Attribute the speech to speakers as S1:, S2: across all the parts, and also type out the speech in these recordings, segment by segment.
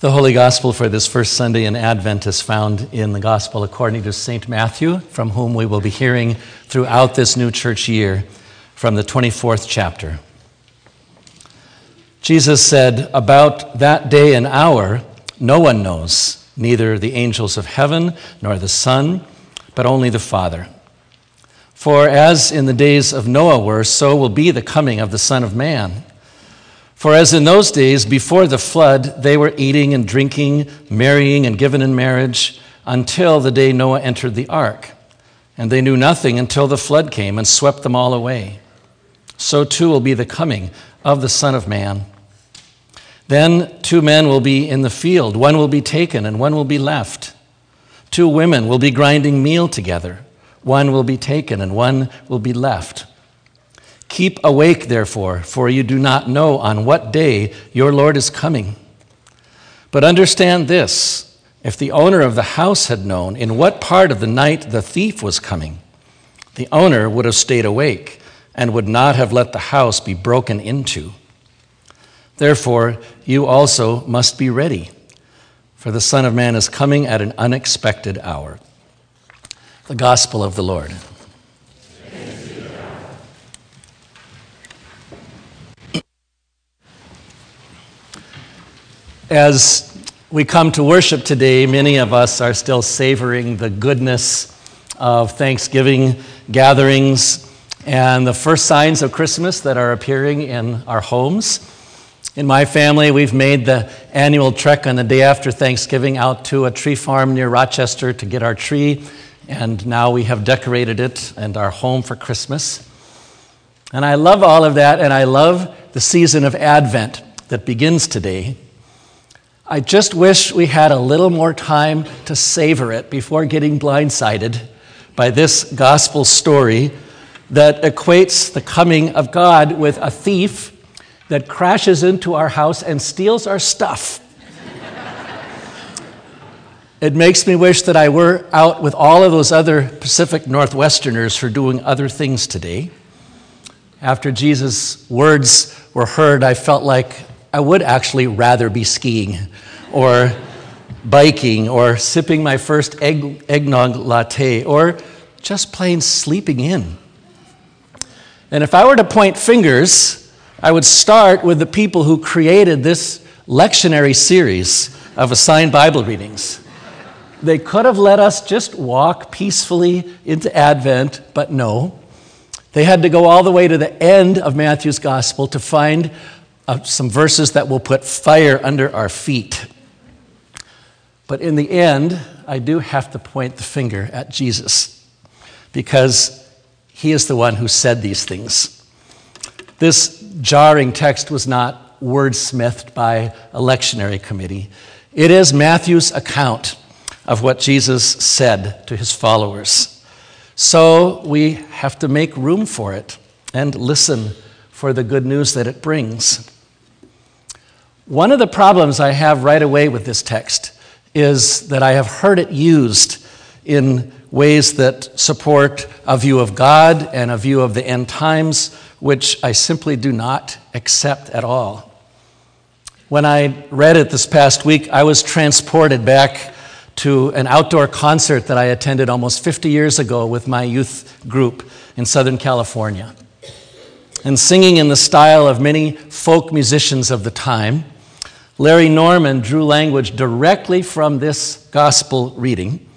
S1: The Holy Gospel for this first Sunday in Advent is found in the Gospel according to St. Matthew, from whom we will be hearing throughout this new church year from the 24th chapter. Jesus said, About that day and hour, no one knows, neither the angels of heaven nor the Son, but only the Father. For as in the days of Noah were, so will be the coming of the Son of Man. For as in those days before the flood, they were eating and drinking, marrying and given in marriage, until the day Noah entered the ark. And they knew nothing until the flood came and swept them all away. So too will be the coming of the Son of Man. Then two men will be in the field, one will be taken and one will be left. Two women will be grinding meal together, one will be taken and one will be left. Keep awake, therefore, for you do not know on what day your Lord is coming. But understand this if the owner of the house had known in what part of the night the thief was coming, the owner would have stayed awake and would not have let the house be broken into. Therefore, you also must be ready, for the Son of Man is coming at an unexpected hour. The Gospel of the Lord. As we come to worship today, many of us are still savoring the goodness of Thanksgiving gatherings and the first signs of Christmas that are appearing in our homes. In my family, we've made the annual trek on the day after Thanksgiving out to a tree farm near Rochester to get our tree, and now we have decorated it and our home for Christmas. And I love all of that, and I love the season of Advent that begins today. I just wish we had a little more time to savor it before getting blindsided by this gospel story that equates the coming of God with a thief that crashes into our house and steals our stuff. it makes me wish that I were out with all of those other Pacific Northwesterners for doing other things today. After Jesus' words were heard, I felt like I would actually rather be skiing or biking or sipping my first egg, eggnog latte or just plain sleeping in. And if I were to point fingers, I would start with the people who created this lectionary series of assigned Bible readings. They could have let us just walk peacefully into Advent, but no. They had to go all the way to the end of Matthew's gospel to find uh, some verses that will put fire under our feet. But in the end, I do have to point the finger at Jesus because he is the one who said these things. This jarring text was not wordsmithed by a lectionary committee. It is Matthew's account of what Jesus said to his followers. So we have to make room for it and listen for the good news that it brings. One of the problems I have right away with this text is that I have heard it used in ways that support a view of God and a view of the end times, which I simply do not accept at all. When I read it this past week, I was transported back to an outdoor concert that I attended almost 50 years ago with my youth group in Southern California. And singing in the style of many folk musicians of the time, Larry Norman drew language directly from this gospel reading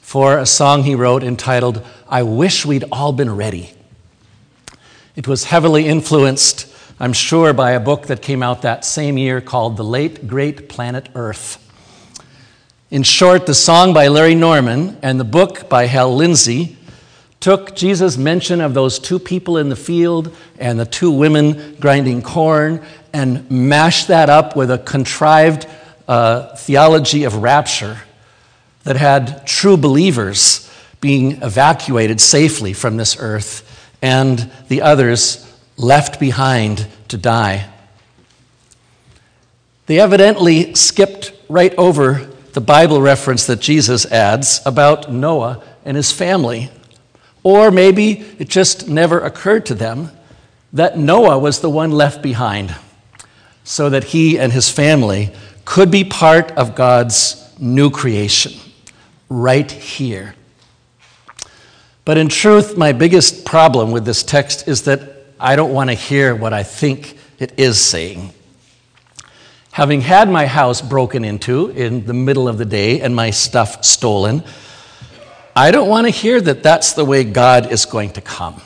S1: for a song he wrote entitled, I Wish We'd All Been Ready. It was heavily influenced, I'm sure, by a book that came out that same year called The Late Great Planet Earth. In short, the song by Larry Norman and the book by Hal Lindsey took Jesus' mention of those two people in the field and the two women grinding corn and mashed that up with a contrived uh, theology of rapture that had true believers being evacuated safely from this earth and the others left behind to die. They evidently skipped right over the Bible reference that Jesus adds about Noah and his family. Or maybe it just never occurred to them that Noah was the one left behind so that he and his family could be part of God's new creation right here. But in truth, my biggest problem with this text is that I don't want to hear what I think it is saying. Having had my house broken into in the middle of the day and my stuff stolen, I don't want to hear that that's the way God is going to come,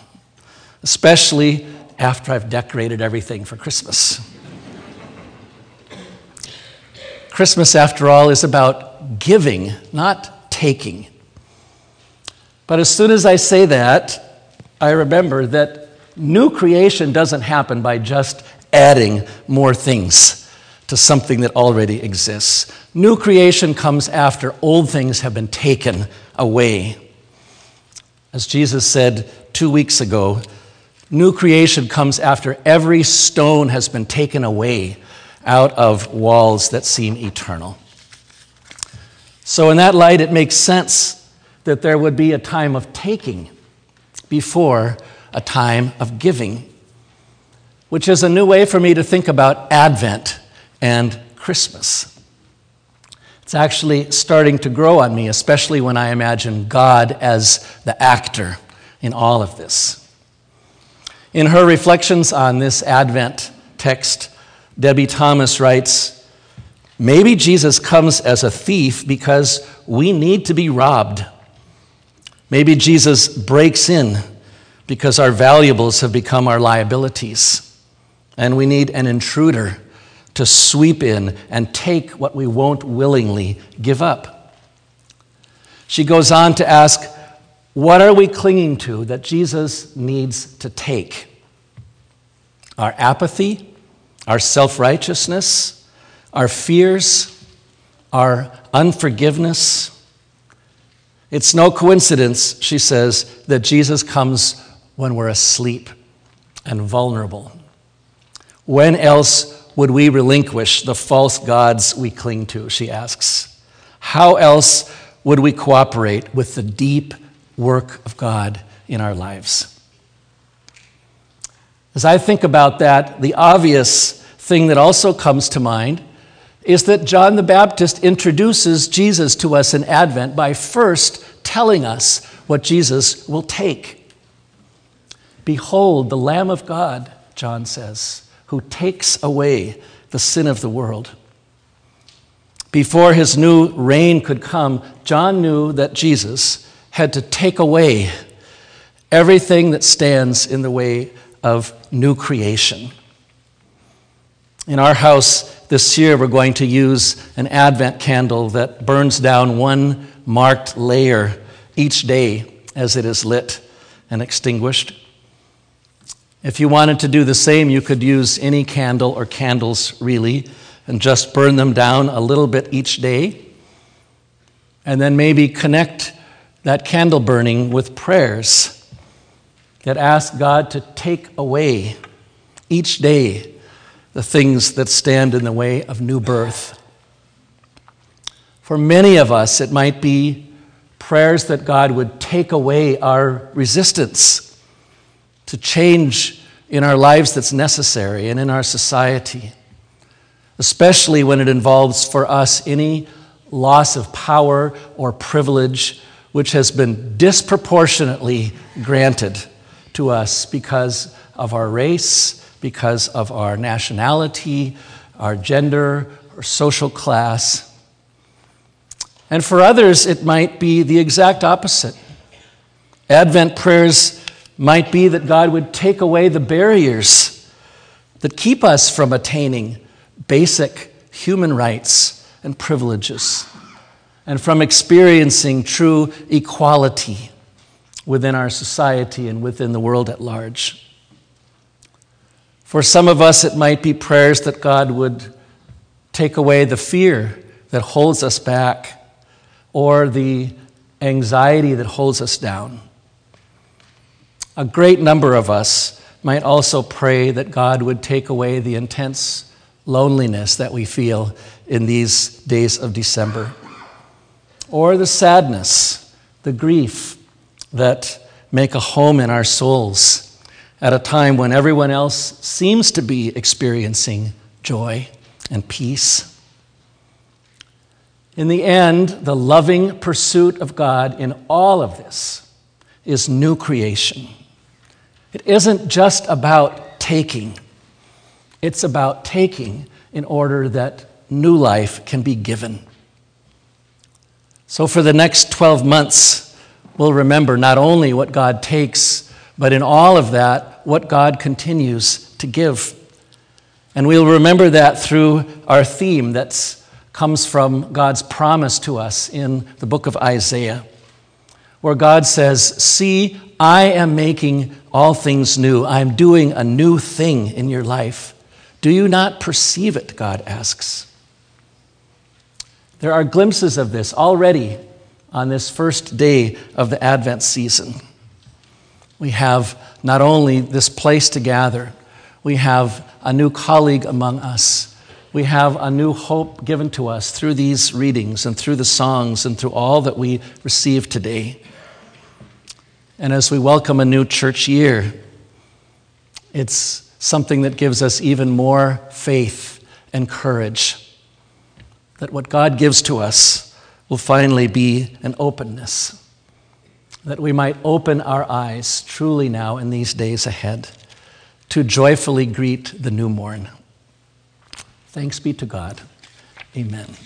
S1: especially after I've decorated everything for Christmas. Christmas, after all, is about giving, not taking. But as soon as I say that, I remember that new creation doesn't happen by just adding more things to something that already exists. New creation comes after old things have been taken away. As Jesus said two weeks ago, new creation comes after every stone has been taken away out of walls that seem eternal. So, in that light, it makes sense that there would be a time of taking before a time of giving, which is a new way for me to think about Advent and Christmas. It's actually starting to grow on me, especially when I imagine God as the actor in all of this. In her reflections on this Advent text, Debie Thomas writes Maybe Jesus comes as a thief because we need to be robbed. Maybe Jesus breaks in because our valuables have become our liabilities, and we need an intruder to sweep in and take what we won't willingly give up. She goes on to ask, What are we clinging to that Jesus needs to take? Our apathy, our self righteousness, our fears, our unforgiveness. It's no coincidence, she says, that Jesus comes when we're asleep and vulnerable. When else would we relinquish the false gods we cling to? She asks. How else would we cooperate with the deep work of God in our lives? As I think about that, the obvious thing that also comes to mind is that John the Baptist introduces Jesus to us in Advent by first telling us what Jesus will take. Behold, the Lamb of God, John says who takes away the sin of the world. Before his new reign could come, John knew that Jesus had to take away everything that stands in the way of new creation. In our house this year, we're going to use an Advent candle that burns down one marked layer each day as it is lit and extinguished. If you wanted to do the same, you could use any candle or candles, really, and just burn them down a little bit each day. And then maybe connect that candle burning with prayers that ask God to take away each day the things that stand in the way of new birth. For many of us, it might be prayers that God would take away our resistance to change in our lives that's necessary and in our society, especially when it involves for us any loss of power or privilege which has been disproportionately granted to us because of our race, because of our nationality, our gender, or social class. And for others, it might be the exact opposite. Advent prayers might be that God would take away the barriers that keep us from attaining basic human rights and privileges and from experiencing true equality within our society and within the world at large. For some of us, it might be prayers that God would take away the fear that holds us back or the anxiety that holds us down. A great number of us might also pray that God would take away the intense loneliness that we feel in these days of December, or the sadness, the grief that make a home in our souls at a time when everyone else seems to be experiencing joy and peace. In the end, the loving pursuit of God in all of this is new creation. It isn't just about taking, it's about taking in order that new life can be given. So, for the next 12 months, we'll remember not only what God takes, but in all of that, what God continues to give. And we'll remember that through our theme that comes from God's promise to us in the book of Isaiah, where God says, See, I am making all things new. I'm doing a new thing in your life. Do you not perceive it? God asks. There are glimpses of this already on this first day of the Advent season. We have not only this place to gather, we have a new colleague among us. We have a new hope given to us through these readings and through the songs and through all that we receive today. And as we welcome a new church year, it's something that gives us even more faith and courage that what God gives to us will finally be an openness, that we might open our eyes truly now in these days ahead to joyfully greet the new morn. Thanks be to God. Amen.